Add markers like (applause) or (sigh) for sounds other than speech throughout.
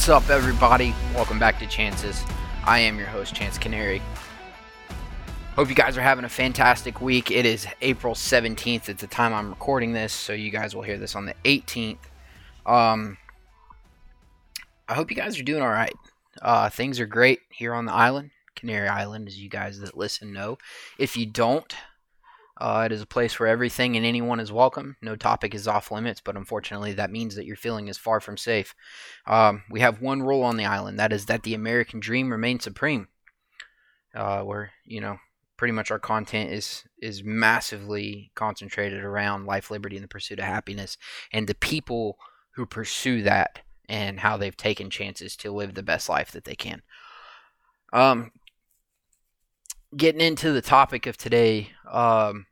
What's up, everybody? Welcome back to Chances. I am your host, Chance Canary. Hope you guys are having a fantastic week. It is April 17th at the time I'm recording this, so you guys will hear this on the 18th. Um, I hope you guys are doing all right. Uh, things are great here on the island, Canary Island, as you guys that listen know. If you don't, uh, it is a place where everything and anyone is welcome. No topic is off limits, but unfortunately, that means that your feeling is far from safe. Um, we have one rule on the island that is that the American dream remains supreme. Uh, where, you know, pretty much our content is is massively concentrated around life, liberty, and the pursuit of happiness, and the people who pursue that and how they've taken chances to live the best life that they can. Um, getting into the topic of today, um,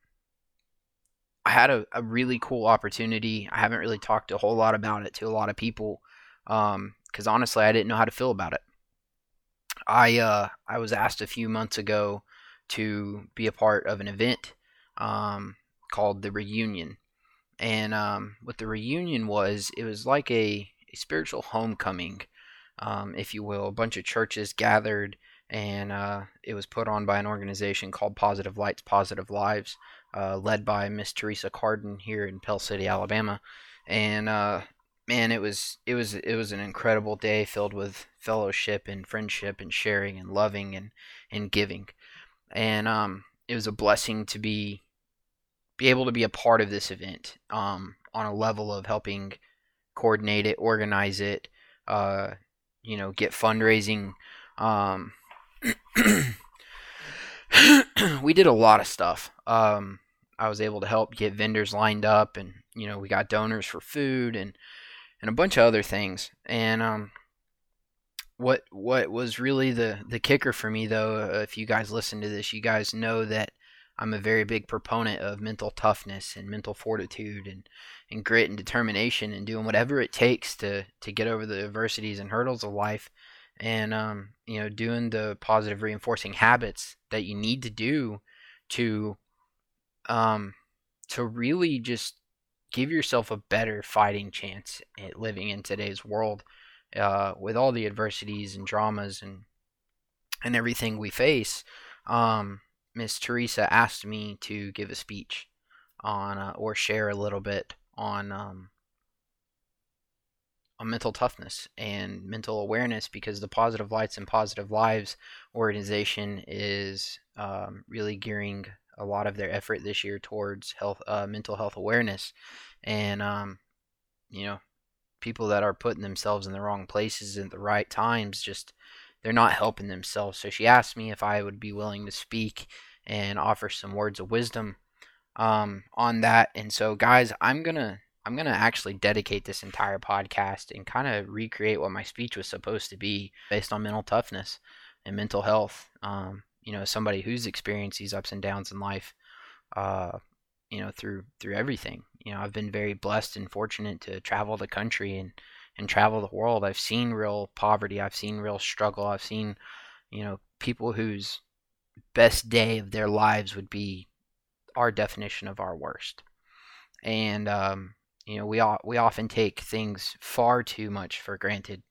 I had a, a really cool opportunity. I haven't really talked a whole lot about it to a lot of people because um, honestly, I didn't know how to feel about it. I uh, I was asked a few months ago to be a part of an event um, called the Reunion, and um, what the reunion was, it was like a, a spiritual homecoming, um, if you will. A bunch of churches gathered, and uh, it was put on by an organization called Positive Lights, Positive Lives uh, led by Miss Teresa Carden here in Pell City, Alabama, and uh, man, it was it was it was an incredible day filled with fellowship and friendship and sharing and loving and and giving, and um, it was a blessing to be be able to be a part of this event um, on a level of helping coordinate it, organize it, uh, you know, get fundraising. Um, (clears throat) (clears throat) we did a lot of stuff. Um, I was able to help get vendors lined up, and you know, we got donors for food and and a bunch of other things. And um, what what was really the the kicker for me, though, uh, if you guys listen to this, you guys know that I'm a very big proponent of mental toughness and mental fortitude and, and grit and determination and doing whatever it takes to to get over the adversities and hurdles of life and um, you know doing the positive reinforcing habits that you need to do to um, to really just give yourself a better fighting chance at living in today's world uh, with all the adversities and dramas and and everything we face. Um, Miss Teresa asked me to give a speech on uh, or share a little bit on um, on mental toughness and mental awareness because the Positive Lights and Positive Lives organization is um, really gearing a lot of their effort this year towards health, uh, mental health awareness, and um, you know, people that are putting themselves in the wrong places at the right times just they're not helping themselves. So she asked me if I would be willing to speak and offer some words of wisdom um, on that. And so, guys, I'm gonna I'm gonna actually dedicate this entire podcast and kind of recreate what my speech was supposed to be based on mental toughness and mental health. Um, you know, somebody who's experienced these ups and downs in life, uh, you know, through through everything. You know, I've been very blessed and fortunate to travel the country and and travel the world. I've seen real poverty. I've seen real struggle. I've seen, you know, people whose best day of their lives would be our definition of our worst. And um, you know, we we often take things far too much for granted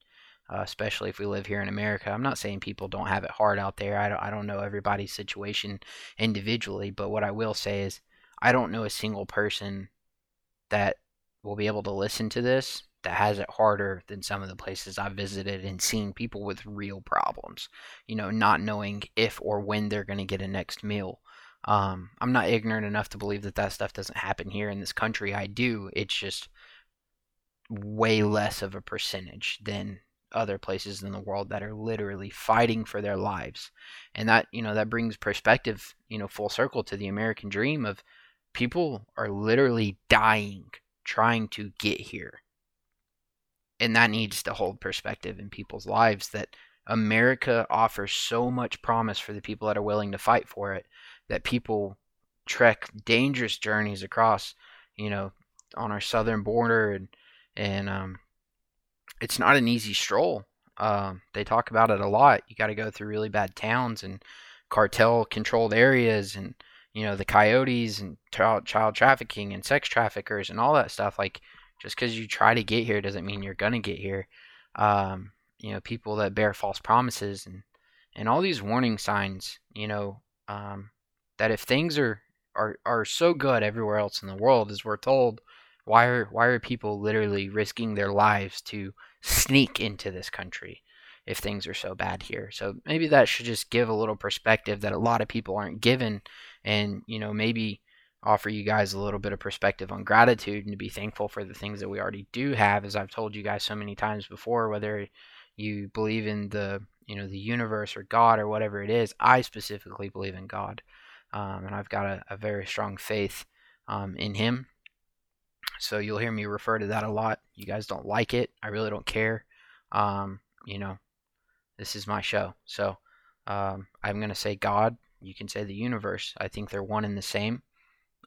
uh, especially if we live here in America. I'm not saying people don't have it hard out there. I don't, I don't know everybody's situation individually, but what I will say is I don't know a single person that will be able to listen to this that has it harder than some of the places I've visited and seen people with real problems. You know, not knowing if or when they're going to get a next meal. Um, I'm not ignorant enough to believe that that stuff doesn't happen here in this country. I do. It's just way less of a percentage than other places in the world that are literally fighting for their lives. And that, you know, that brings perspective, you know, full circle to the American dream of people are literally dying trying to get here. And that needs to hold perspective in people's lives that America offers so much promise for the people that are willing to fight for it that people trek dangerous journeys across, you know, on our southern border and and um, it's not an easy stroll. Um, they talk about it a lot. You got to go through really bad towns and cartel controlled areas and you know the coyotes and child, child trafficking and sex traffickers and all that stuff like just because you try to get here doesn't mean you're gonna get here um, you know, people that bear false promises and and all these warning signs, you know, um, that if things are, are are so good everywhere else in the world, as we're told, why are why are people literally risking their lives to sneak into this country if things are so bad here? So maybe that should just give a little perspective that a lot of people aren't given, and you know maybe offer you guys a little bit of perspective on gratitude and to be thankful for the things that we already do have as I've told you guys so many times before whether you believe in the you know the universe or God or whatever it is. I specifically believe in God, um, and I've got a, a very strong faith um, in Him. So you'll hear me refer to that a lot. You guys don't like it. I really don't care. Um, you know, this is my show. So um, I'm going to say God. You can say the universe. I think they're one and the same.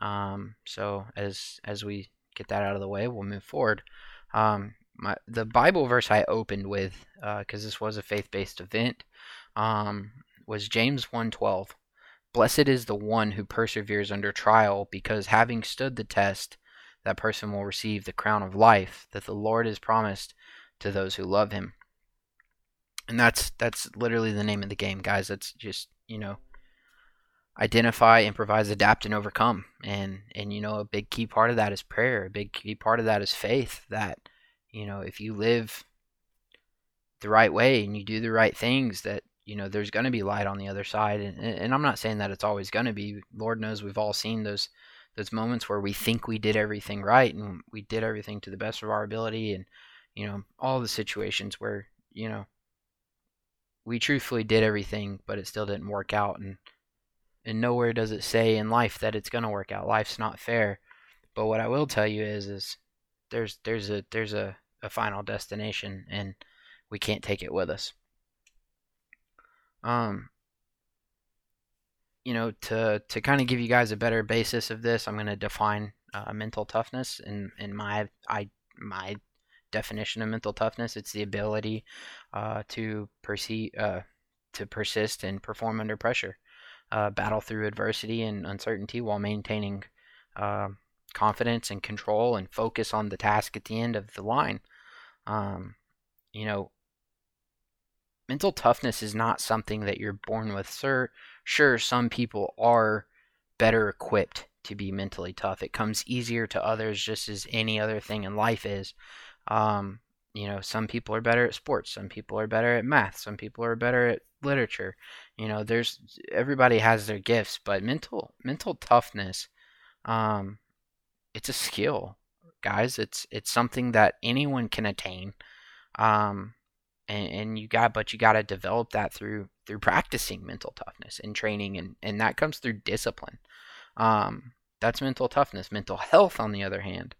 Um, so as as we get that out of the way, we'll move forward. Um, my the Bible verse I opened with, because uh, this was a faith-based event, um, was James 1:12. Blessed is the one who perseveres under trial, because having stood the test, that person will receive the crown of life that the Lord has promised to those who love Him. And that's that's literally the name of the game, guys. That's just you know identify, improvise, adapt, and overcome. And and you know a big key part of that is prayer. A big key part of that is faith. That you know, if you live the right way and you do the right things, that you know there's going to be light on the other side. And, and I'm not saying that it's always going to be. Lord knows we've all seen those those moments where we think we did everything right and we did everything to the best of our ability, and you know all the situations where you know we truthfully did everything, but it still didn't work out. And and nowhere does it say in life that it's going to work out. Life's not fair. But what I will tell you is is there's there's a there's a, a final destination and we can't take it with us. Um you know to to kind of give you guys a better basis of this, I'm going to define uh, mental toughness in in my I my definition of mental toughness. It's the ability uh, to perceive uh, to persist and perform under pressure, uh, battle through adversity and uncertainty while maintaining um, confidence and control and focus on the task at the end of the line. Um, you know, mental toughness is not something that you're born with. Sir, sure, some people are better equipped to be mentally tough. It comes easier to others, just as any other thing in life is. Um, you know, some people are better at sports, some people are better at math, some people are better at literature. You know, there's everybody has their gifts, but mental mental toughness um, it's a skill, guys. It's it's something that anyone can attain. Um, and, and you got but you got to develop that through through practicing mental toughness and training and and that comes through discipline. Um, that's mental toughness. Mental health, on the other hand,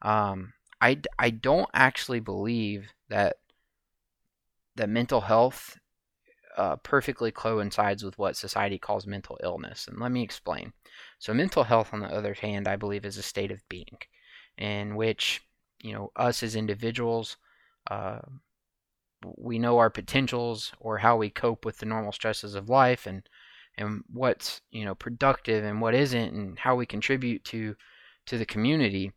um, I, I don't actually believe that that mental health uh, perfectly coincides with what society calls mental illness. And let me explain. So, mental health, on the other hand, I believe is a state of being in which, you know, us as individuals, uh, we know our potentials or how we cope with the normal stresses of life and and what's you know productive and what isn't and how we contribute to to the community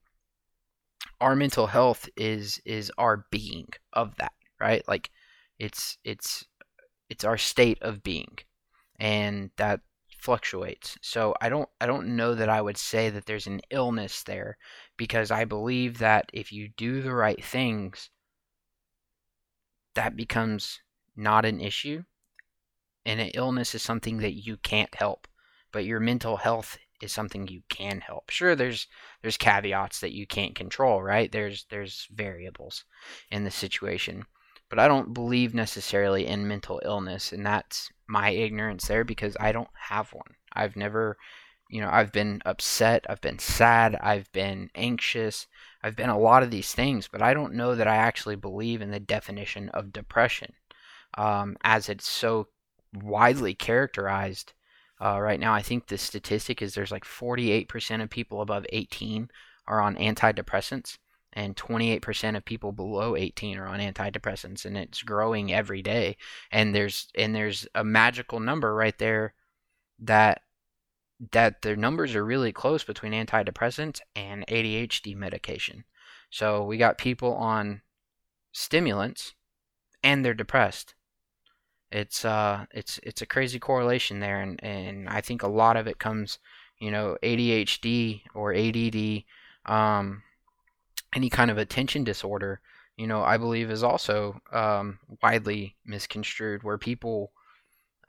our mental health is is our being of that right? Like it's it's it's our state of being and that fluctuates. So i don't i don't know that i would say that there's an illness there because i believe that if you do the right things that becomes not an issue and an illness is something that you can't help but your mental health is something you can help sure there's there's caveats that you can't control right there's there's variables in the situation but I don't believe necessarily in mental illness, and that's my ignorance there because I don't have one. I've never, you know, I've been upset, I've been sad, I've been anxious, I've been a lot of these things, but I don't know that I actually believe in the definition of depression um, as it's so widely characterized uh, right now. I think the statistic is there's like 48% of people above 18 are on antidepressants and 28% of people below 18 are on antidepressants and it's growing every day and there's and there's a magical number right there that that the numbers are really close between antidepressants and ADHD medication. So we got people on stimulants and they're depressed. It's uh it's it's a crazy correlation there and, and I think a lot of it comes, you know, ADHD or ADD, um, any kind of attention disorder, you know, I believe is also um, widely misconstrued where people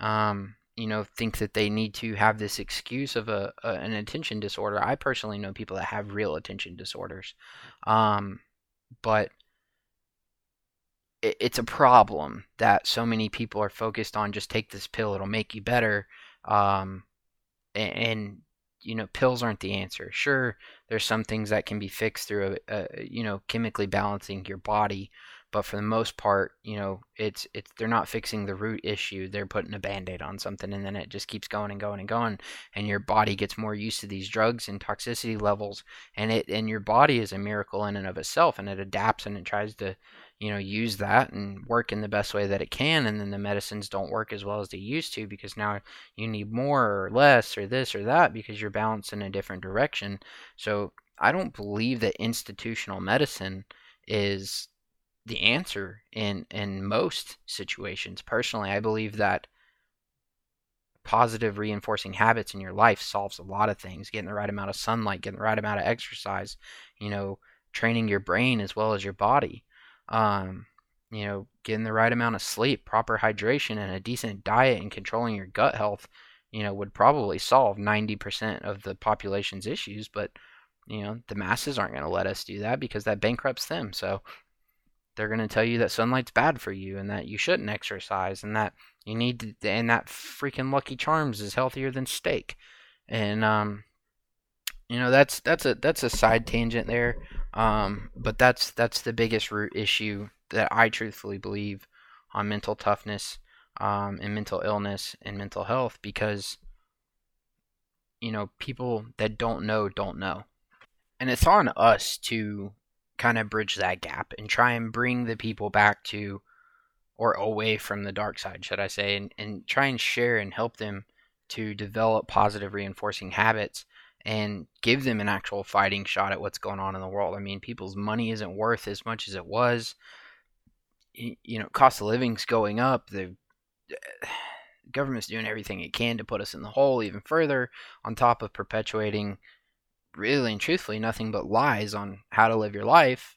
um, you know, think that they need to have this excuse of a, a, an attention disorder. I personally know people that have real attention disorders, um, but it, it's a problem that so many people are focused on. Just take this pill; it'll make you better. Um, and, and, you know, pills aren't the answer. Sure, there's some things that can be fixed through, a, a, you know, chemically balancing your body but for the most part, you know, it's it's they're not fixing the root issue. They're putting a band-aid on something and then it just keeps going and going and going and your body gets more used to these drugs and toxicity levels and it and your body is a miracle in and of itself and it adapts and it tries to, you know, use that and work in the best way that it can and then the medicines don't work as well as they used to because now you need more or less or this or that because you're balanced in a different direction. So I don't believe that institutional medicine is the answer in in most situations. Personally, I believe that positive reinforcing habits in your life solves a lot of things. Getting the right amount of sunlight, getting the right amount of exercise, you know, training your brain as well as your body. Um, you know, getting the right amount of sleep, proper hydration, and a decent diet and controlling your gut health, you know, would probably solve 90% of the population's issues. But, you know, the masses aren't going to let us do that because that bankrupts them. So they're going to tell you that sunlight's bad for you and that you shouldn't exercise and that you need to, and that freaking Lucky Charms is healthier than steak. And um, you know that's that's a that's a side tangent there. Um, but that's that's the biggest root issue that I truthfully believe on mental toughness um, and mental illness and mental health because you know people that don't know don't know and it's on us to kind of bridge that gap and try and bring the people back to or away from the dark side, should I say, and, and try and share and help them to develop positive reinforcing habits and give them an actual fighting shot at what's going on in the world. I mean, people's money isn't worth as much as it was. You know, cost of living's going up. The (sighs) government's doing everything it can to put us in the hole even further, on top of perpetuating really and truthfully nothing but lies on how to live your life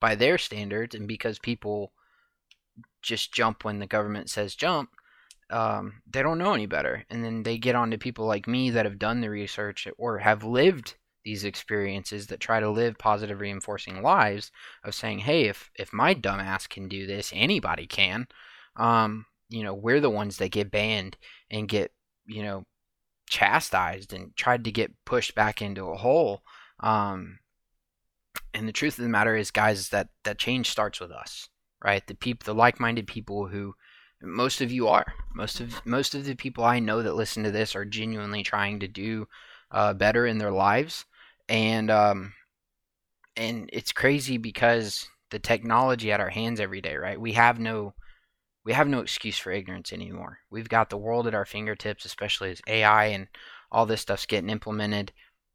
by their standards and because people just jump when the government says jump um, they don't know any better. And then they get on to people like me that have done the research or have lived these experiences that try to live positive reinforcing lives of saying hey if if my dumbass can do this anybody can um, you know we're the ones that get banned and get you know chastised and tried to get pushed back into a hole. Um, and the truth of the matter is, guys, that that change starts with us, right? The people, the like-minded people who most of you are. Most of most of the people I know that listen to this are genuinely trying to do uh, better in their lives, and um, and it's crazy because the technology at our hands every day, right? We have no we have no excuse for ignorance anymore. We've got the world at our fingertips, especially as AI and all this stuff's getting implemented.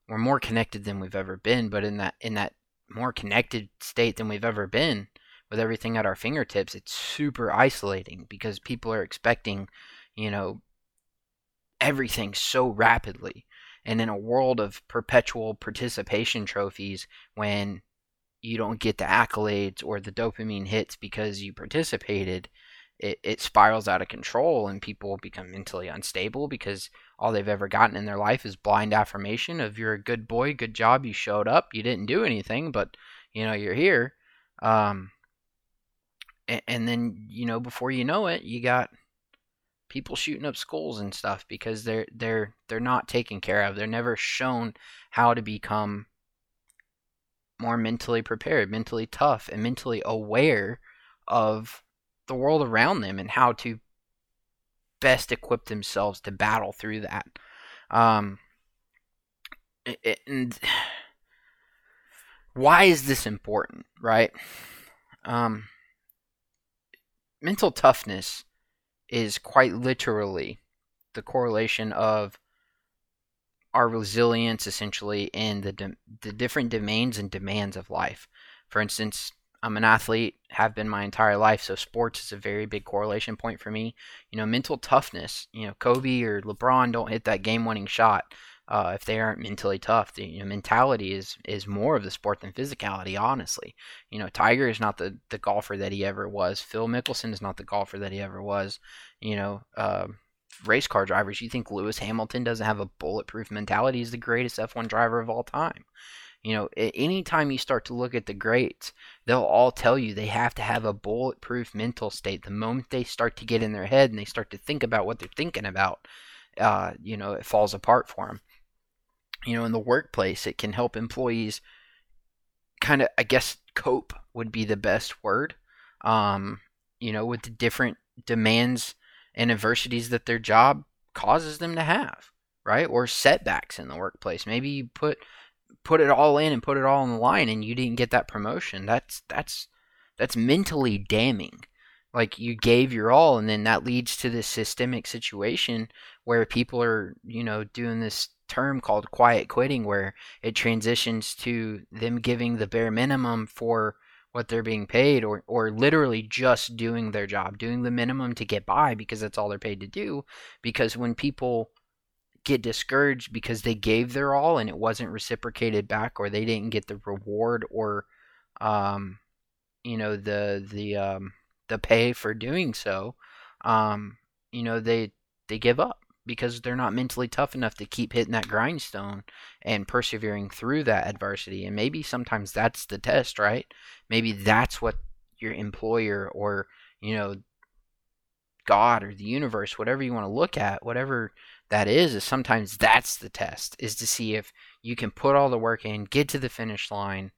We're more connected than we've ever been, but in that in that more connected state than we've ever been with everything at our fingertips, it's super isolating because people are expecting, you know, everything so rapidly. And in a world of perpetual participation trophies when you don't get the accolades or the dopamine hits because you participated, it, it spirals out of control and people become mentally unstable because all they've ever gotten in their life is blind affirmation of you're a good boy, good job, you showed up, you didn't do anything, but you know you're here. Um, and, and then you know before you know it, you got people shooting up schools and stuff because they're they're they're not taken care of. They're never shown how to become more mentally prepared, mentally tough, and mentally aware of the world around them and how to best equip themselves to battle through that. Um, and (sighs) why is this important, right? Um, mental toughness is quite literally the correlation of our resilience essentially in the de- the different domains and demands of life. For instance, I'm an athlete, have been my entire life, so sports is a very big correlation point for me. You know, mental toughness. You know, Kobe or LeBron don't hit that game-winning shot uh, if they aren't mentally tough. The you know, mentality is is more of the sport than physicality. Honestly, you know, Tiger is not the the golfer that he ever was. Phil Mickelson is not the golfer that he ever was. You know. Uh, race car drivers, you think Lewis Hamilton doesn't have a bulletproof mentality? He's the greatest F1 driver of all time. You know, anytime you start to look at the greats, they'll all tell you they have to have a bulletproof mental state. The moment they start to get in their head and they start to think about what they're thinking about, uh, you know, it falls apart for them you know, in the workplace, it can help employees kind of, I guess, cope would be the best word. Um, you know, with the different demands and adversities that their job causes them to have, right? Or setbacks in the workplace. Maybe you put put it all in and put it all on the line and you didn't get that promotion. That's that's that's mentally damning. Like you gave your all and then that leads to this systemic situation where people are, you know, doing this term called quiet quitting where it transitions to them giving the bare minimum for what they're being paid or or literally just doing their job, doing the minimum to get by because that's all they're paid to do because when people get discouraged because they gave their all and it wasn't reciprocated back or they didn't get the reward or um you know the the um the pay for doing so um you know they they give up because they're not mentally tough enough to keep hitting that grindstone and persevering through that adversity. And maybe sometimes that's the test, right? Maybe that's what your employer or, you know, God or the universe, whatever you want to look at, whatever that is, is sometimes that's the test, is to see if you can put all the work in, get to the finish line,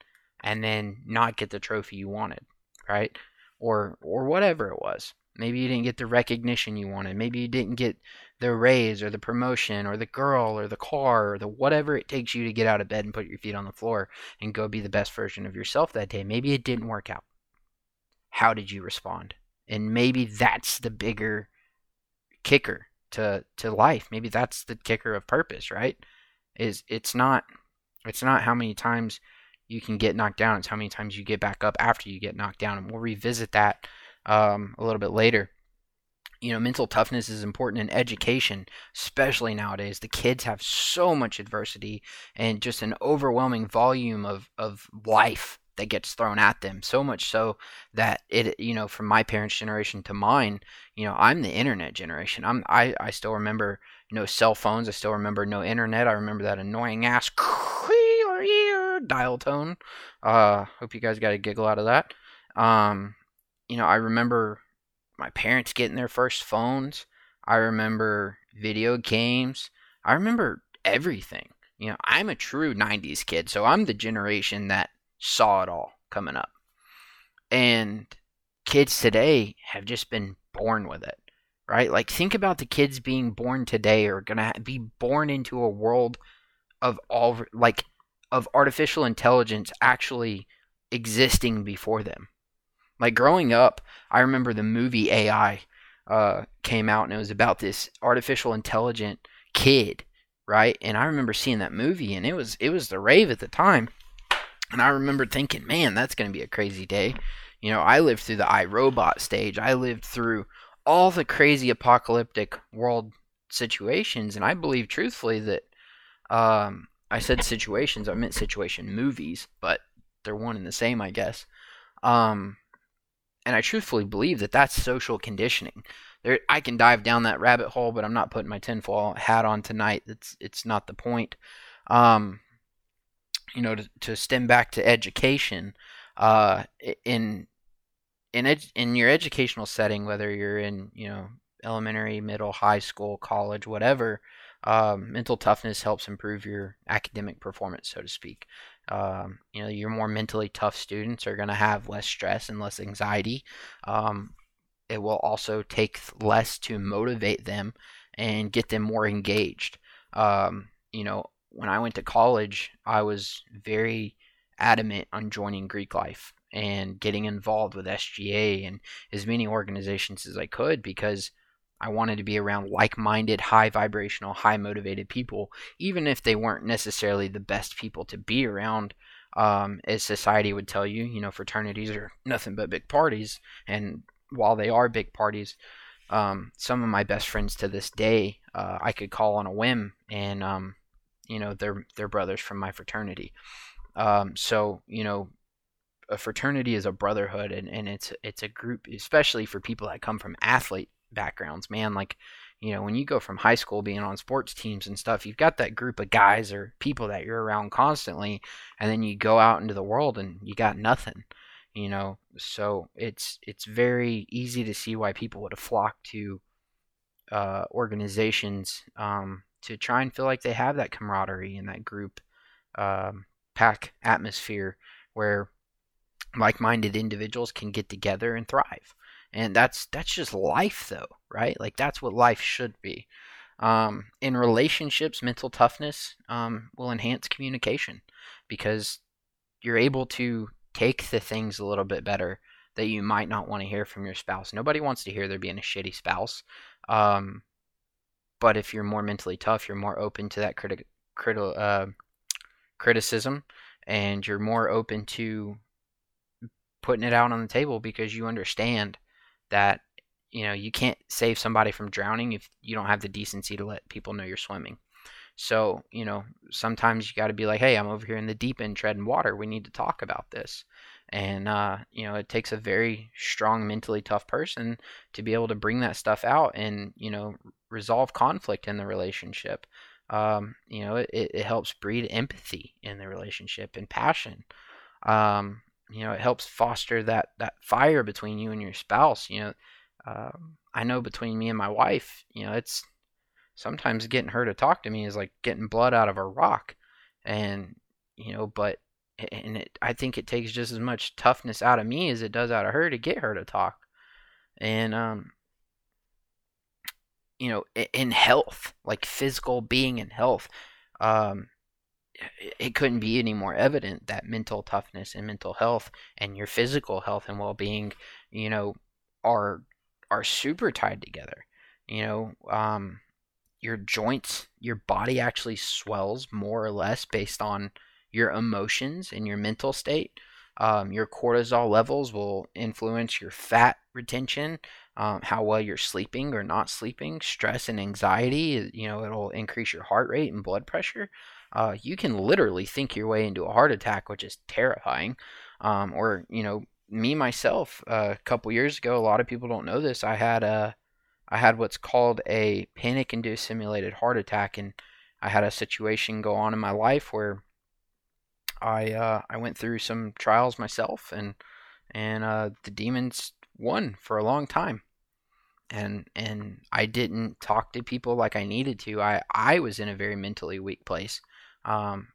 and then not get the trophy you wanted, right? Or or whatever it was. Maybe you didn't get the recognition you wanted. Maybe you didn't get the raise or the promotion or the girl or the car or the whatever it takes you to get out of bed and put your feet on the floor and go be the best version of yourself that day. Maybe it didn't work out. How did you respond? And maybe that's the bigger kicker to to life. Maybe that's the kicker of purpose, right? Is it's not it's not how many times you can get knocked down, it's how many times you get back up after you get knocked down. And we'll revisit that um, a little bit later you know, mental toughness is important in education, especially nowadays. The kids have so much adversity and just an overwhelming volume of, of life that gets thrown at them. So much so that it, you know, from my parents' generation to mine, you know, I'm the internet generation. I'm, I, I still remember no cell phones. I still remember no internet. I remember that annoying ass (laughs) dial tone. Uh, hope you guys got a giggle out of that. Um, you know, I remember my parents getting their first phones. I remember video games. I remember everything. You know, I'm a true 90s kid, so I'm the generation that saw it all coming up. And kids today have just been born with it, right? Like, think about the kids being born today are going to be born into a world of all, like, of artificial intelligence actually existing before them. Like growing up, I remember the movie AI uh, came out and it was about this artificial intelligent kid, right? And I remember seeing that movie and it was it was the rave at the time. And I remember thinking, man, that's going to be a crazy day. You know, I lived through the iRobot stage. I lived through all the crazy apocalyptic world situations, and I believe truthfully that um, I said situations, I meant situation movies, but they're one and the same, I guess. Um, and I truthfully believe that that's social conditioning. There, I can dive down that rabbit hole, but I'm not putting my tinfoil hat on tonight. It's it's not the point. Um, you know, to, to stem back to education, uh, in in ed- in your educational setting, whether you're in you know elementary, middle, high school, college, whatever, um, mental toughness helps improve your academic performance, so to speak. Um, you know, your more mentally tough students are going to have less stress and less anxiety. Um, it will also take less to motivate them and get them more engaged. Um, you know, when I went to college, I was very adamant on joining Greek life and getting involved with SGA and as many organizations as I could because I wanted to be around like minded, high vibrational, high motivated people, even if they weren't necessarily the best people to be around. um, as society would tell you. You know, fraternities are nothing but big parties, and while they are big parties, um, some of my best friends to this day, uh, I could call on a whim, and um, you know, they're they're brothers from my fraternity. Um, so you know, a fraternity is a brotherhood, and, and it's it's a group, especially for people that come from athlete backgrounds. Man, like you know, when you go from high school being on sports teams and stuff, you've got that group of guys or people that you're around constantly, and then you go out into the world and you got nothing. You know, so it's it's very easy to see why people would have flocked to uh, organizations um, to try and feel like they have that camaraderie and that group um, pack atmosphere where like-minded individuals can get together and thrive. And that's that's just life though right? Like that's what life should be. Um, in relationships mental toughness um, will enhance communication because you're able to take the things a little bit better that you might not want to hear from your spouse. Nobody wants to hear they're being a shitty spouse. Um, but if you're more mentally tough you're more open to that criti- criti- uh, criticism and you're more open to putting it out on the table because you understand that you know you can't save somebody from drowning if you don't have the decency to let people know you're swimming. So you know sometimes you got to be like, hey, I'm over here in the deep end treading water. We need to talk about this. And uh, you know it takes a very strong, mentally tough person to be able to bring that stuff out and you know resolve conflict in the relationship. Um, you know it, it helps breed empathy in the relationship and passion. Um, you know it helps foster that that fire between you and your spouse you know um, i know between me and my wife you know it's sometimes getting her to talk to me is like getting blood out of a rock and you know but and it, i think it takes just as much toughness out of me as it does out of her to get her to talk and um you know in health like physical being in health um it couldn't be any more evident that mental toughness and mental health and your physical health and well-being you know are are super tied together. You know um, your joints your body actually swells more or less based on your emotions and your mental state. Um, your cortisol levels will influence your fat retention um, how well you're sleeping or not sleeping stress and anxiety you know it'll increase your heart rate and blood pressure uh, you can literally think your way into a heart attack, which is terrifying. Um, or you know, me myself, uh, a couple years ago, a lot of people don't know this. I had a, I had what's called a panic-induced simulated heart attack, and I had a situation go on in my life where I uh, I went through some trials myself, and and uh, the demons won for a long time and and I didn't talk to people like I needed to. I I was in a very mentally weak place. Um,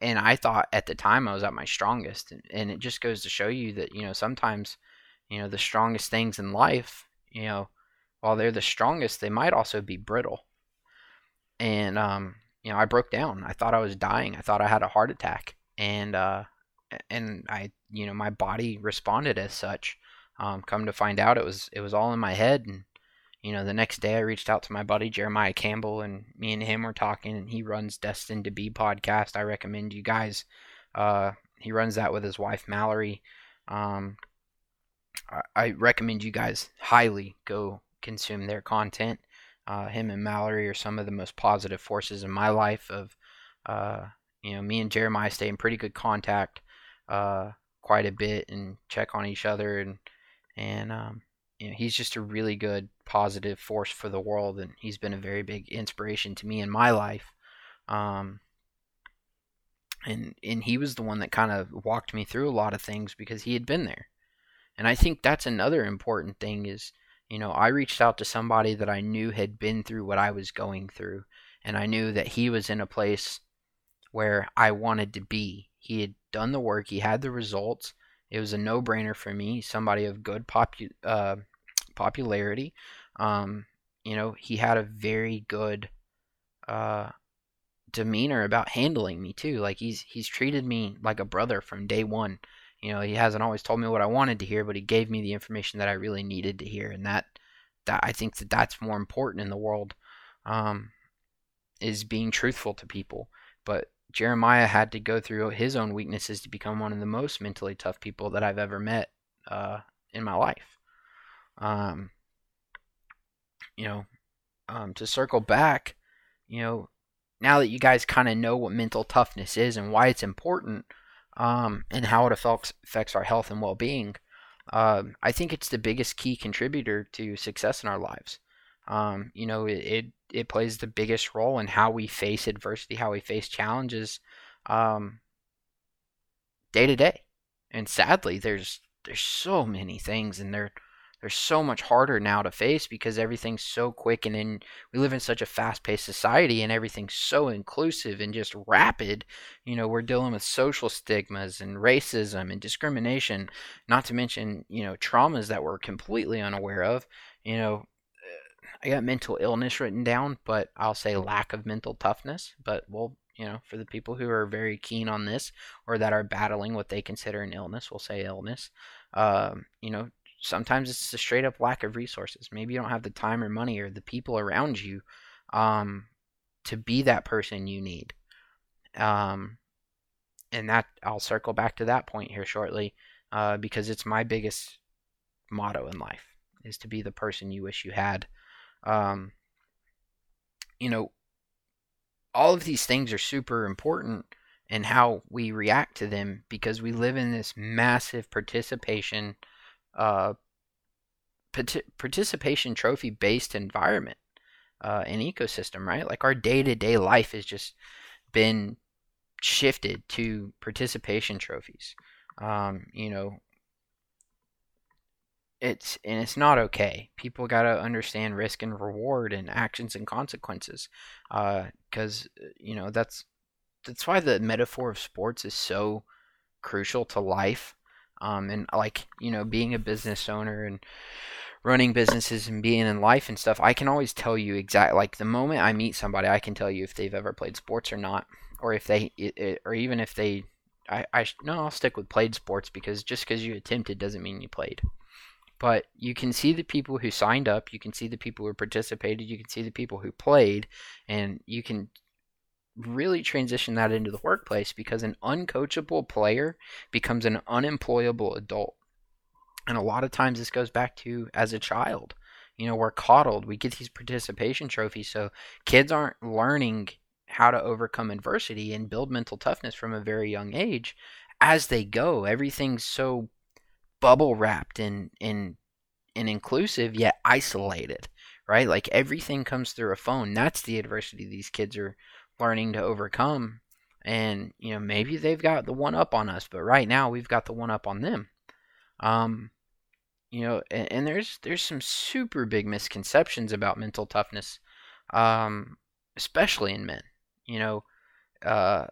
and I thought at the time I was at my strongest, and it just goes to show you that you know sometimes, you know, the strongest things in life, you know, while they're the strongest, they might also be brittle. And um, you know, I broke down. I thought I was dying. I thought I had a heart attack, and uh, and I, you know, my body responded as such. Um, come to find out, it was it was all in my head, and you know, the next day I reached out to my buddy Jeremiah Campbell, and me and him were talking, and he runs Destined to Be podcast. I recommend you guys. Uh, he runs that with his wife Mallory. Um, I, I, recommend you guys highly go consume their content. Uh, him and Mallory are some of the most positive forces in my life. Of uh, you know, me and Jeremiah stay in pretty good contact uh, quite a bit and check on each other, and and um, you know, he's just a really good positive force for the world, and he's been a very big inspiration to me in my life. Um, and and he was the one that kind of walked me through a lot of things because he had been there. And I think that's another important thing is, you know, I reached out to somebody that I knew had been through what I was going through, and I knew that he was in a place where I wanted to be. He had done the work, he had the results. It was a no-brainer for me. Somebody of good popu- uh, popularity. Um, you know, he had a very good uh, demeanor about handling me too. Like he's he's treated me like a brother from day one. You know, he hasn't always told me what I wanted to hear, but he gave me the information that I really needed to hear, and that that I think that that's more important in the world. Um, is being truthful to people, but Jeremiah had to go through his own weaknesses to become one of the most mentally tough people that I've ever met uh, in my life. Um, you know, um, to circle back, you know, now that you guys kind of know what mental toughness is and why it's important um, and how it affects, affects our health and well being, uh, I think it's the biggest key contributor to success in our lives. Um, you know, it, it, it plays the biggest role in how we face adversity, how we face challenges um, day to day. And sadly, there's there's so many things, and they're they're so much harder now to face because everything's so quick and in we live in such a fast-paced society and everything's so inclusive and just rapid you know we're dealing with social stigmas and racism and discrimination not to mention you know traumas that we're completely unaware of you know I got mental illness written down, but I'll say lack of mental toughness. But we'll, you know, for the people who are very keen on this or that are battling what they consider an illness, we'll say illness. Um, you know, sometimes it's a straight up lack of resources. Maybe you don't have the time or money or the people around you um, to be that person you need. Um, and that I'll circle back to that point here shortly uh, because it's my biggest motto in life is to be the person you wish you had um, you know, all of these things are super important and how we react to them because we live in this massive participation uh, participation trophy based environment uh, and ecosystem right? Like our day-to-day life has just been shifted to participation trophies. Um, you know it's and it's not okay. People got to understand risk and reward and actions and consequences, because uh, you know that's that's why the metaphor of sports is so crucial to life. Um, and like you know, being a business owner and running businesses and being in life and stuff, I can always tell you exactly like the moment I meet somebody, I can tell you if they've ever played sports or not, or if they, it, it, or even if they, I, I no, I'll stick with played sports because just because you attempted doesn't mean you played. But you can see the people who signed up, you can see the people who participated, you can see the people who played, and you can really transition that into the workplace because an uncoachable player becomes an unemployable adult. And a lot of times this goes back to as a child. You know, we're coddled. We get these participation trophies. So kids aren't learning how to overcome adversity and build mental toughness from a very young age as they go. Everything's so bubble wrapped and and and inclusive yet isolated right? Like everything comes through a phone. That's the adversity these kids are learning to overcome. And you know maybe they've got the one up on us but right now we've got the one up on them. Um you know and, and there's there's some super big misconceptions about mental toughness um especially in men you know uh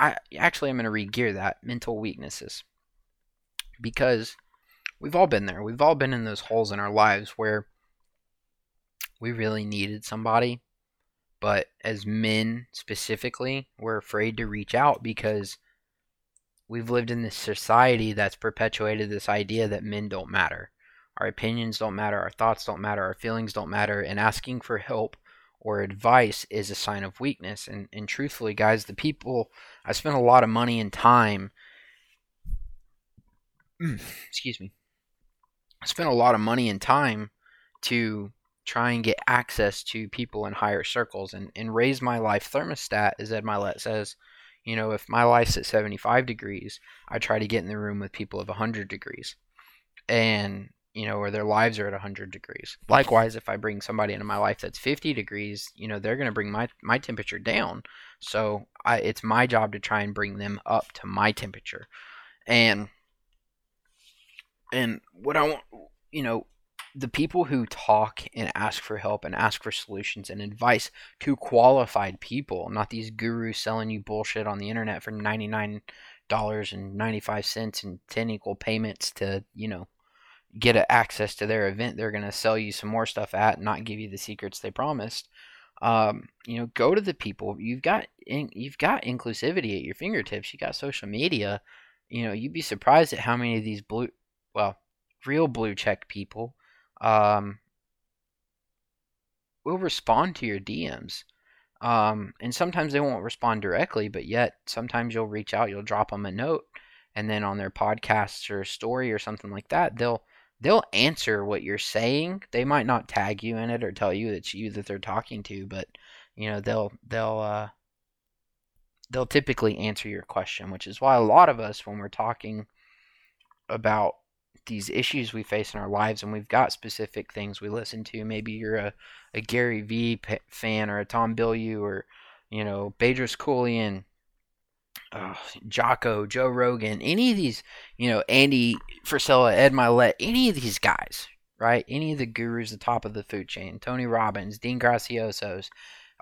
I actually I'm going to re-gear that mental weaknesses. Because we've all been there. We've all been in those holes in our lives where we really needed somebody, but as men specifically, we're afraid to reach out because we've lived in this society that's perpetuated this idea that men don't matter. Our opinions don't matter, our thoughts don't matter, our feelings don't matter, and asking for help or advice is a sign of weakness. And, and truthfully, guys, the people, I spent a lot of money and time, mm. excuse me, I spent a lot of money and time to try and get access to people in higher circles and, and raise my life thermostat, as Ed Mylett says. You know, if my life's at 75 degrees, I try to get in the room with people of 100 degrees. And you know, or their lives are at 100 degrees. Likewise, if I bring somebody into my life that's 50 degrees, you know, they're going to bring my, my temperature down. So I, it's my job to try and bring them up to my temperature. And, and what I want, you know, the people who talk and ask for help and ask for solutions and advice to qualified people, not these gurus selling you bullshit on the internet for $99 and 95 cents and 10 equal payments to, you know, get access to their event they're going to sell you some more stuff at not give you the secrets they promised um, you know go to the people. You've got in, you've got inclusivity at your fingertips. You got social media. You know you'd be surprised at how many of these blue well real blue check people um, will respond to your dms Um, and sometimes they won't respond directly, but yet sometimes you'll reach out, you'll drop them a note, and then on their podcasts or story or something like that, they'll they'll answer what you're saying. They might not tag you in it or tell you it's you that they're talking to, but you know they'll they'll uh, they'll typically answer your question, which is why a lot of us when we're talking about these issues we face in our lives and we've got specific things we listen to maybe you're a, a gary vee fan or a tom bilyeu or you know bedros keuilian uh, Jocko, Joe Rogan, any of these, you know, Andy Frisella, Ed Mylett, any of these guys, right? Any of the gurus, the top of the food chain, Tony Robbins, Dean Graziosis,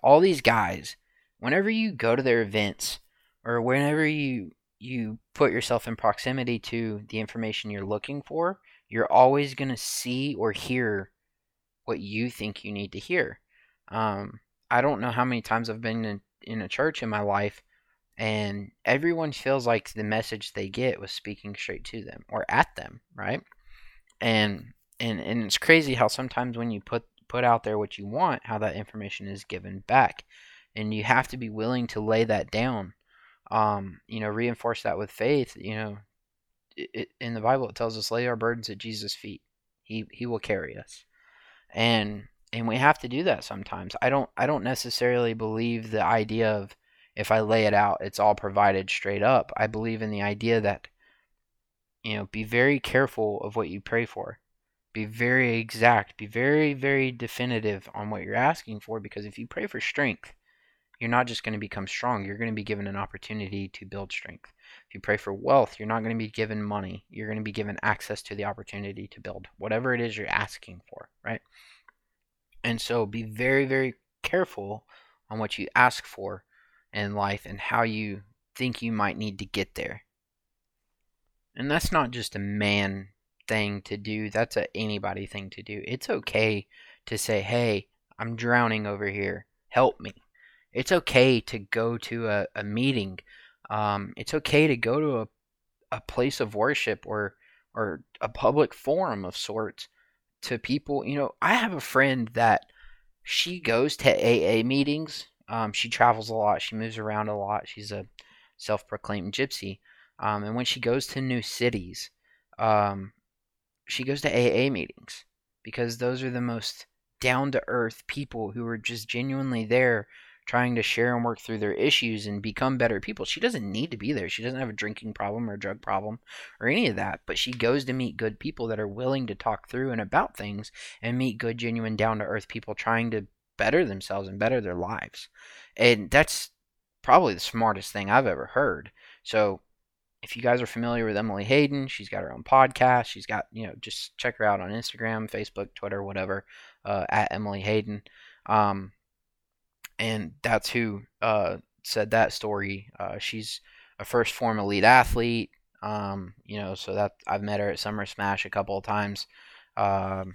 all these guys, whenever you go to their events or whenever you you put yourself in proximity to the information you're looking for, you're always going to see or hear what you think you need to hear. Um, I don't know how many times I've been in, in a church in my life and everyone feels like the message they get was speaking straight to them or at them, right? And and and it's crazy how sometimes when you put put out there what you want, how that information is given back, and you have to be willing to lay that down. Um, you know, reinforce that with faith. You know, it, it, in the Bible it tells us lay our burdens at Jesus' feet. He he will carry us, and and we have to do that sometimes. I don't I don't necessarily believe the idea of if I lay it out, it's all provided straight up. I believe in the idea that, you know, be very careful of what you pray for. Be very exact. Be very, very definitive on what you're asking for because if you pray for strength, you're not just going to become strong. You're going to be given an opportunity to build strength. If you pray for wealth, you're not going to be given money. You're going to be given access to the opportunity to build whatever it is you're asking for, right? And so be very, very careful on what you ask for in life and how you think you might need to get there. And that's not just a man thing to do, that's a anybody thing to do. It's okay to say, "Hey, I'm drowning over here. Help me." It's okay to go to a, a meeting. Um, it's okay to go to a, a place of worship or or a public forum of sorts to people. You know, I have a friend that she goes to AA meetings um, she travels a lot. She moves around a lot. She's a self-proclaimed gypsy. Um, and when she goes to new cities, um, she goes to AA meetings because those are the most down-to-earth people who are just genuinely there trying to share and work through their issues and become better people. She doesn't need to be there. She doesn't have a drinking problem or a drug problem or any of that, but she goes to meet good people that are willing to talk through and about things and meet good, genuine, down to earth people trying to better themselves and better their lives. And that's probably the smartest thing I've ever heard. So if you guys are familiar with Emily Hayden, she's got her own podcast. She's got, you know, just check her out on Instagram, Facebook, Twitter, whatever, uh, at Emily Hayden. Um, and that's who uh, said that story. Uh, she's a first form elite athlete. Um, you know, so that I've met her at Summer Smash a couple of times. Um,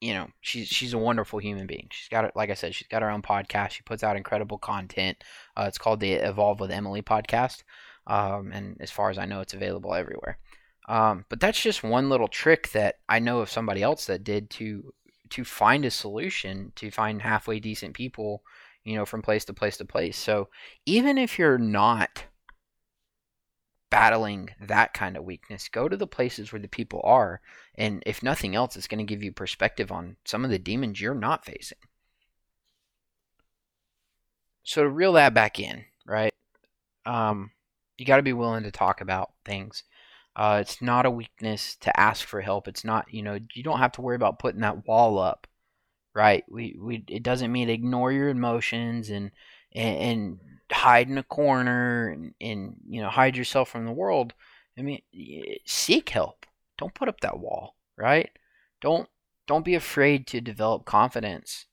you know she's she's a wonderful human being. She's got like I said, she's got her own podcast. She puts out incredible content. Uh, it's called the Evolve with Emily podcast, um, and as far as I know, it's available everywhere. Um, but that's just one little trick that I know of somebody else that did to to find a solution to find halfway decent people, you know, from place to place to place. So even if you're not battling that kind of weakness, go to the places where the people are. And if nothing else, it's going to give you perspective on some of the demons you're not facing. So to reel that back in, right? Um, you got to be willing to talk about things. Uh, it's not a weakness to ask for help. It's not, you know, you don't have to worry about putting that wall up, right? We, we, it doesn't mean ignore your emotions and, and, and hide in a corner and, and you know hide yourself from the world i mean seek help. Don't put up that wall right? Don't don't be afraid to develop confidence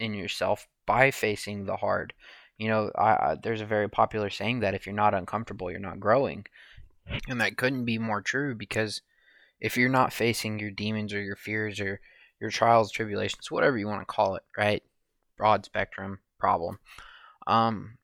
in yourself by facing the hard. You know I, I, there's a very popular saying that if you're not uncomfortable you're not growing. And that couldn't be more true because if you're not facing your demons or your fears or your trials tribulations whatever you want to call it right? Broad spectrum problem um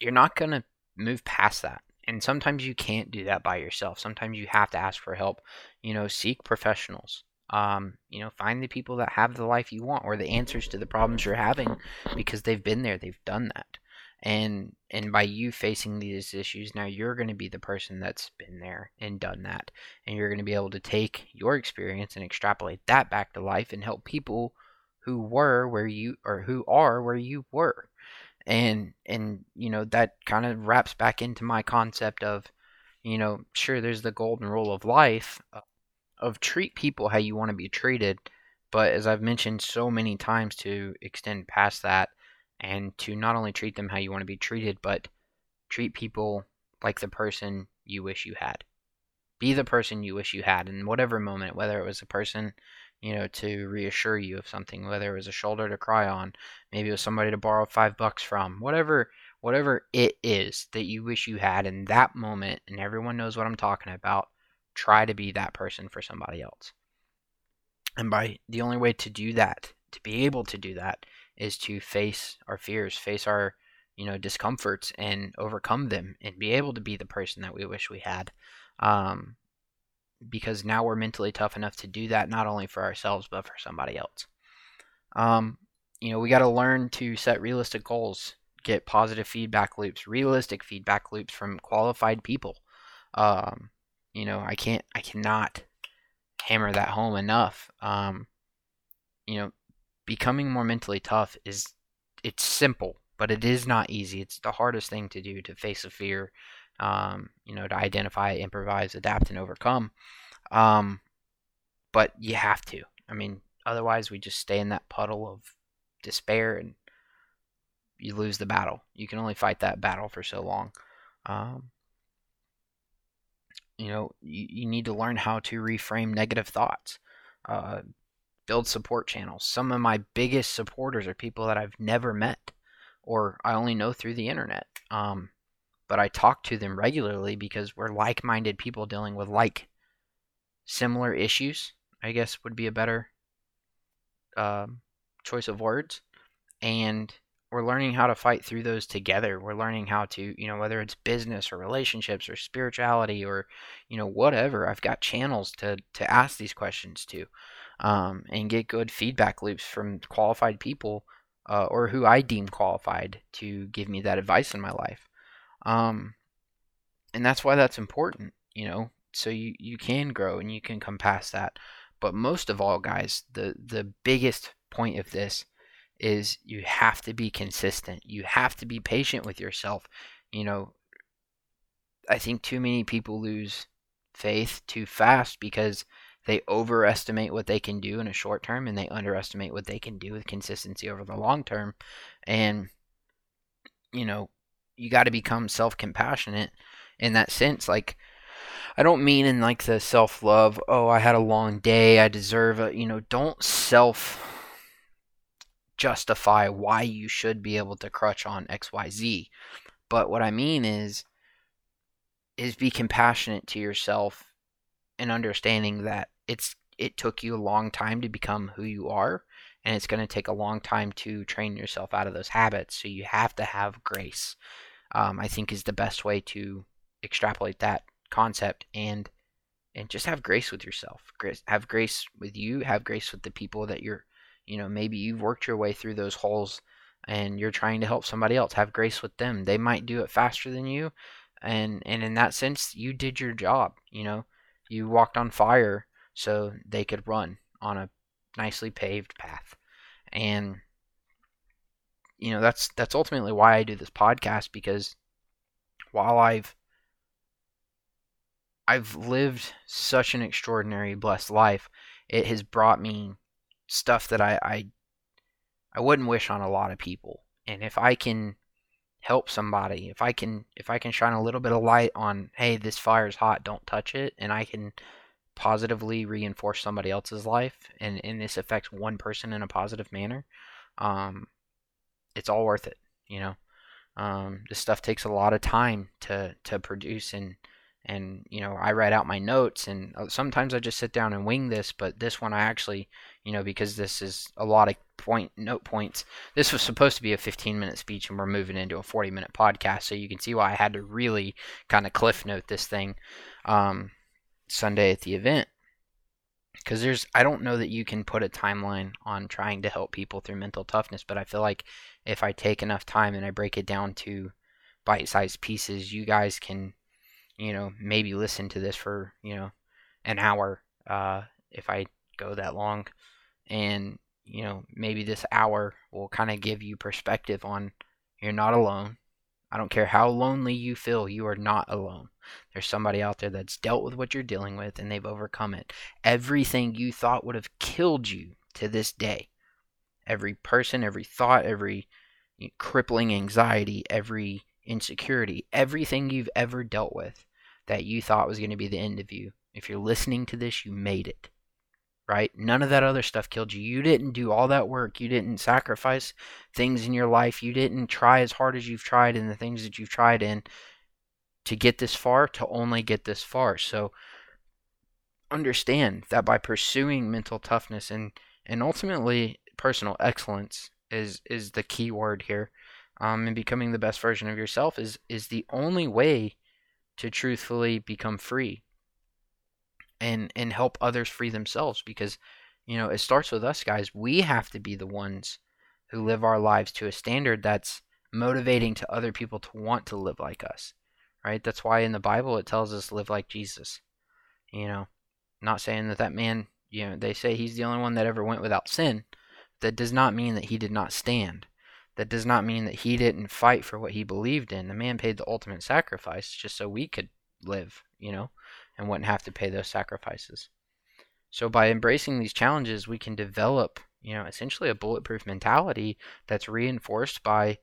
you're not going to move past that. And sometimes you can't do that by yourself. Sometimes you have to ask for help. You know, seek professionals. Um, you know, find the people that have the life you want or the answers to the problems you're having because they've been there, they've done that. And and by you facing these issues, now you're going to be the person that's been there and done that. And you're going to be able to take your experience and extrapolate that back to life and help people who were where you or who are where you were. And and you know, that kind of wraps back into my concept of you know, sure there's the golden rule of life uh, of treat people how you want to be treated, but as I've mentioned so many times to extend past that and to not only treat them how you want to be treated, but treat people like the person you wish you had. Be the person you wish you had in whatever moment, whether it was a person, you know, to reassure you of something, whether it was a shoulder to cry on, maybe it was somebody to borrow five bucks from, whatever whatever it is that you wish you had in that moment, and everyone knows what I'm talking about, try to be that person for somebody else. And by the only way to do that, to be able to do that, is to face our fears, face our you know discomforts, and overcome them, and be able to be the person that we wish we had. Um, because now we're mentally tough enough to do that, not only for ourselves but for somebody else. Um, you know, we got to learn to set realistic goals get positive feedback loops, realistic feedback loops from qualified people. Um, you know, I can't, I cannot hammer that home enough. Um, you know, becoming more mentally tough is, it's simple, but it is not easy. It's the hardest thing to do to face a fear. Um, you know, to identify, improvise, adapt, and overcome. Um, but you have to. I mean, otherwise we just stay in that puddle of despair and you lose the battle. You can only fight that battle for so long. Um, you know, you, you need to learn how to reframe negative thoughts. Uh, build support channels. Some of my biggest supporters are people that I've never met or I only know through the internet. Um, but I talk to them regularly because we're like minded people dealing with like similar issues, I guess would be a better um, choice of words. And we're learning how to fight through those together. We're learning how to, you know, whether it's business or relationships or spirituality or, you know, whatever. I've got channels to to ask these questions to, um, and get good feedback loops from qualified people uh, or who I deem qualified to give me that advice in my life. Um, and that's why that's important, you know. So you you can grow and you can come past that. But most of all, guys, the the biggest point of this is you have to be consistent. You have to be patient with yourself. You know, I think too many people lose faith too fast because they overestimate what they can do in a short term and they underestimate what they can do with consistency over the long term. And, you know, you got to become self compassionate in that sense. Like, I don't mean in like the self love, oh, I had a long day, I deserve it. You know, don't self justify why you should be able to crutch on XYZ. But what I mean is is be compassionate to yourself and understanding that it's it took you a long time to become who you are and it's going to take a long time to train yourself out of those habits so you have to have grace um, i think is the best way to extrapolate that concept and and just have grace with yourself grace, have grace with you have grace with the people that you're you know, maybe you've worked your way through those holes and you're trying to help somebody else. Have grace with them. They might do it faster than you. And and in that sense, you did your job, you know. You walked on fire so they could run on a nicely paved path. And you know, that's that's ultimately why I do this podcast because while I've I've lived such an extraordinary blessed life, it has brought me stuff that I, I I wouldn't wish on a lot of people. And if I can help somebody, if I can if I can shine a little bit of light on, hey, this fire's hot, don't touch it, and I can positively reinforce somebody else's life and, and this affects one person in a positive manner, um, it's all worth it, you know. Um, this stuff takes a lot of time to to produce and and you know I write out my notes and uh, sometimes I just sit down and wing this but this one I actually you know because this is a lot of point note points this was supposed to be a 15 minute speech and we're moving into a 40 minute podcast so you can see why I had to really kind of cliff note this thing um, Sunday at the event because there's I don't know that you can put a timeline on trying to help people through mental toughness, but I feel like if I take enough time and I break it down to bite-sized pieces, you guys can, you know, maybe listen to this for you know an hour uh, if I go that long, and you know maybe this hour will kind of give you perspective on you're not alone. I don't care how lonely you feel, you are not alone. There's somebody out there that's dealt with what you're dealing with and they've overcome it. Everything you thought would have killed you to this day, every person, every thought, every crippling anxiety, every insecurity, everything you've ever dealt with that you thought was going to be the end of you. If you're listening to this, you made it right? None of that other stuff killed you. You didn't do all that work. You didn't sacrifice things in your life. You didn't try as hard as you've tried in the things that you've tried in to get this far, to only get this far. So understand that by pursuing mental toughness and, and ultimately personal excellence is, is the key word here. Um, and becoming the best version of yourself is, is the only way to truthfully become free and and help others free themselves because you know it starts with us guys we have to be the ones who live our lives to a standard that's motivating to other people to want to live like us right? That's why in the bible it tells us live like jesus you know? Not saying that that man you know they say he's the only one that ever went without sin. That does not mean that he did not stand. That does not mean that he didn't fight for what he believed in. The man paid the ultimate sacrifice just so we could live you know and wouldn't have to pay those sacrifices. So by embracing these challenges, we can develop, you know, essentially a bulletproof mentality that's reinforced by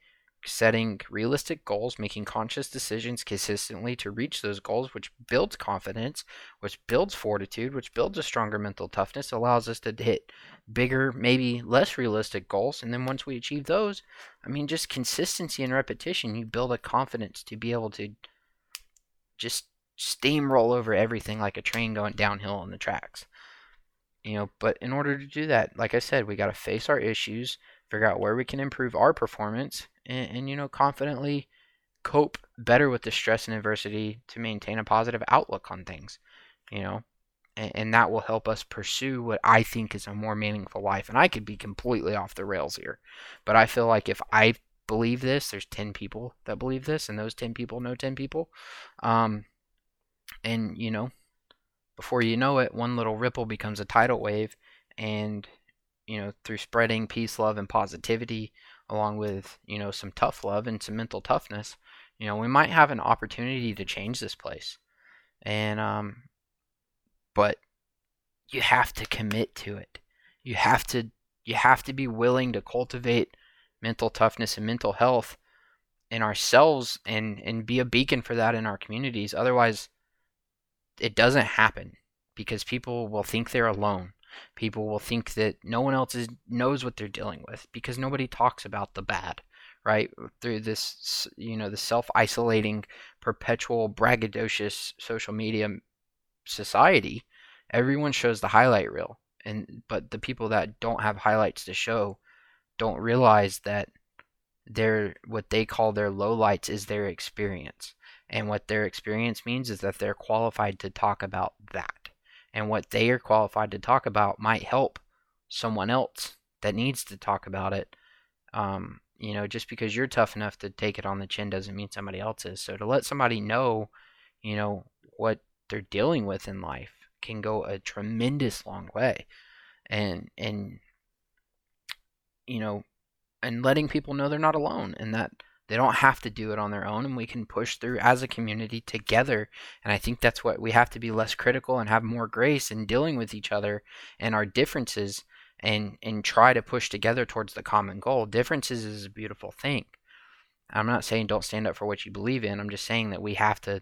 setting realistic goals, making conscious decisions consistently to reach those goals, which builds confidence, which builds fortitude, which builds a stronger mental toughness, allows us to hit bigger, maybe less realistic goals. And then once we achieve those, I mean, just consistency and repetition, you build a confidence to be able to just steamroll over everything like a train going downhill on the tracks. You know, but in order to do that, like I said, we got to face our issues, figure out where we can improve our performance, and, and you know, confidently cope better with the stress and adversity to maintain a positive outlook on things. You know, and, and that will help us pursue what I think is a more meaningful life. And I could be completely off the rails here, but I feel like if I believe this, there's 10 people that believe this, and those 10 people know 10 people. Um, and you know before you know it one little ripple becomes a tidal wave and you know through spreading peace love and positivity along with you know some tough love and some mental toughness you know we might have an opportunity to change this place. And um but you have to commit to it. You have to you have to be willing to cultivate mental toughness and mental health in ourselves and and be a beacon for that in our communities. Otherwise it doesn't happen because people will think they're alone. People will think that no one else is, knows what they're dealing with because nobody talks about the bad, right? Through this, you know, the self-isolating, perpetual, braggadocious social media society, everyone shows the highlight reel, and but the people that don't have highlights to show don't realize that their what they call their lowlights is their experience and what their experience means is that they're qualified to talk about that. And what they are qualified to talk about might help someone else that needs to talk about it. Um, you know, just because you're tough enough to take it on the chin doesn't mean somebody else is. So to let somebody know, you know, what they're dealing with in life can go a tremendous long way. And and you know, and letting people know they're not alone and that they don't have to do it on their own, and we can push through as a community together. And I think that's what we have to be less critical and have more grace in dealing with each other and our differences and and try to push together towards the common goal. Differences is a beautiful thing. I'm not saying don't stand up for what you believe in. I'm just saying that we have to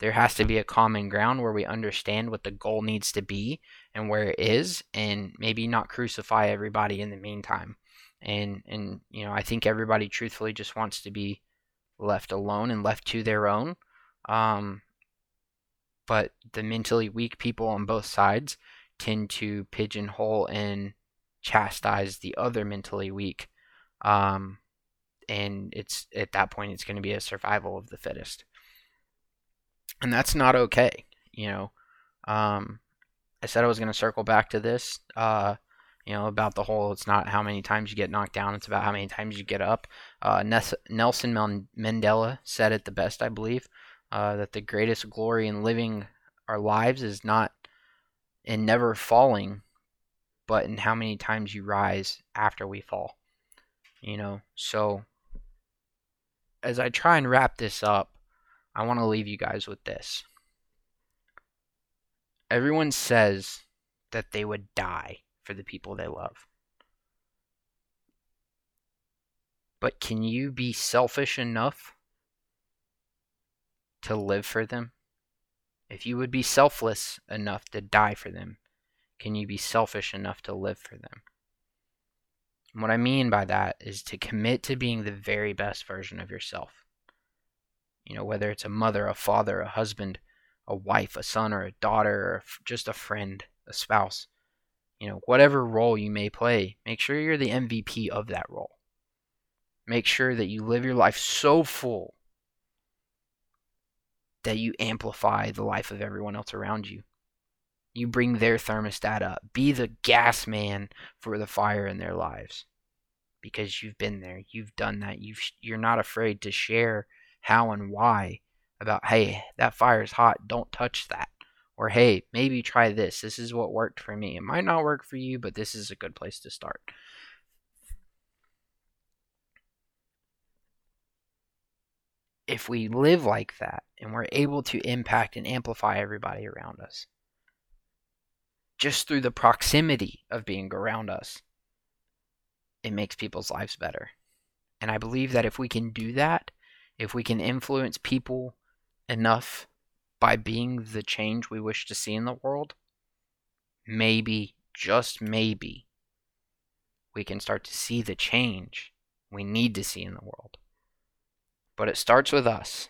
there has to be a common ground where we understand what the goal needs to be and where it is and maybe not crucify everybody in the meantime and and you know I think everybody truthfully just wants to be left alone and left to their own. Um, but the mentally weak people on both sides tend to pigeonhole and chastise the other mentally weak. Um, and it's at that point it's going to be a survival of the fittest. And that's not okay, you know. Um, I said I was going to circle back to this. Uh, you know, about the whole it's not how many times you get knocked down, it's about how many times you get up. Uh, Nelson Mandela said it the best, I believe, uh, that the greatest glory in living our lives is not in never falling, but in how many times you rise after we fall. You know, so as I try and wrap this up, I want to leave you guys with this. Everyone says that they would die for the people they love. But can you be selfish enough to live for them? If you would be selfless enough to die for them, can you be selfish enough to live for them? And what I mean by that is to commit to being the very best version of yourself. You know, whether it's a mother, a father, a husband, a wife, a son, or a daughter, or just a friend, a spouse you know, whatever role you may play, make sure you're the MVP of that role. Make sure that you live your life so full that you amplify the life of everyone else around you. You bring their thermostat up. Be the gas man for the fire in their lives because you've been there. You've done that. you you're not afraid to share how and why about, hey, that fire is hot. Don't touch that. Or, hey, maybe try this. This is what worked for me. It might not work for you, but this is a good place to start. If we live like that and we're able to impact and amplify everybody around us, just through the proximity of being around us, it makes people's lives better. And I believe that if we can do that, if we can influence people enough by being the change we wish to see in the world, maybe, just maybe, we can start to see the change we need to see in the world. But it starts with us.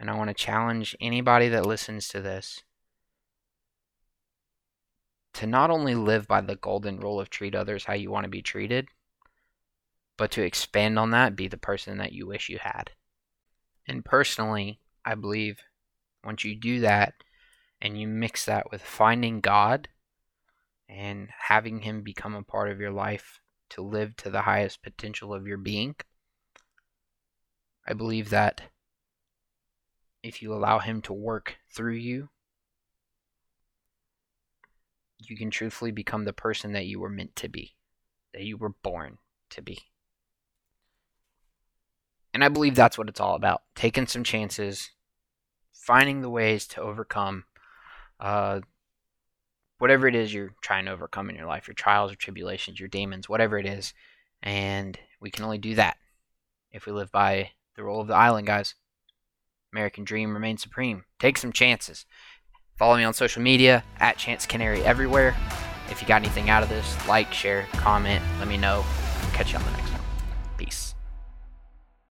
And I want to challenge anybody that listens to this to not only live by the golden rule of treat others how you want to be treated, but to expand on that, be the person that you wish you had. And personally, I believe once you do that and you mix that with finding God and having Him become a part of your life to live to the highest potential of your being, I believe that if you allow Him to work through you, you can truthfully become the person that you were meant to be, that you were born to be. And I believe that's what it's all about taking some chances, finding the ways to overcome uh, whatever it is you're trying to overcome in your life, your trials or tribulations, your demons, whatever it is. And we can only do that if we live by the rule of the island, guys. American dream remains supreme. Take some chances. Follow me on social media at Chance Canary everywhere. If you got anything out of this, like, share, comment, let me know. Catch you on the next.